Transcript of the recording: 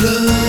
love.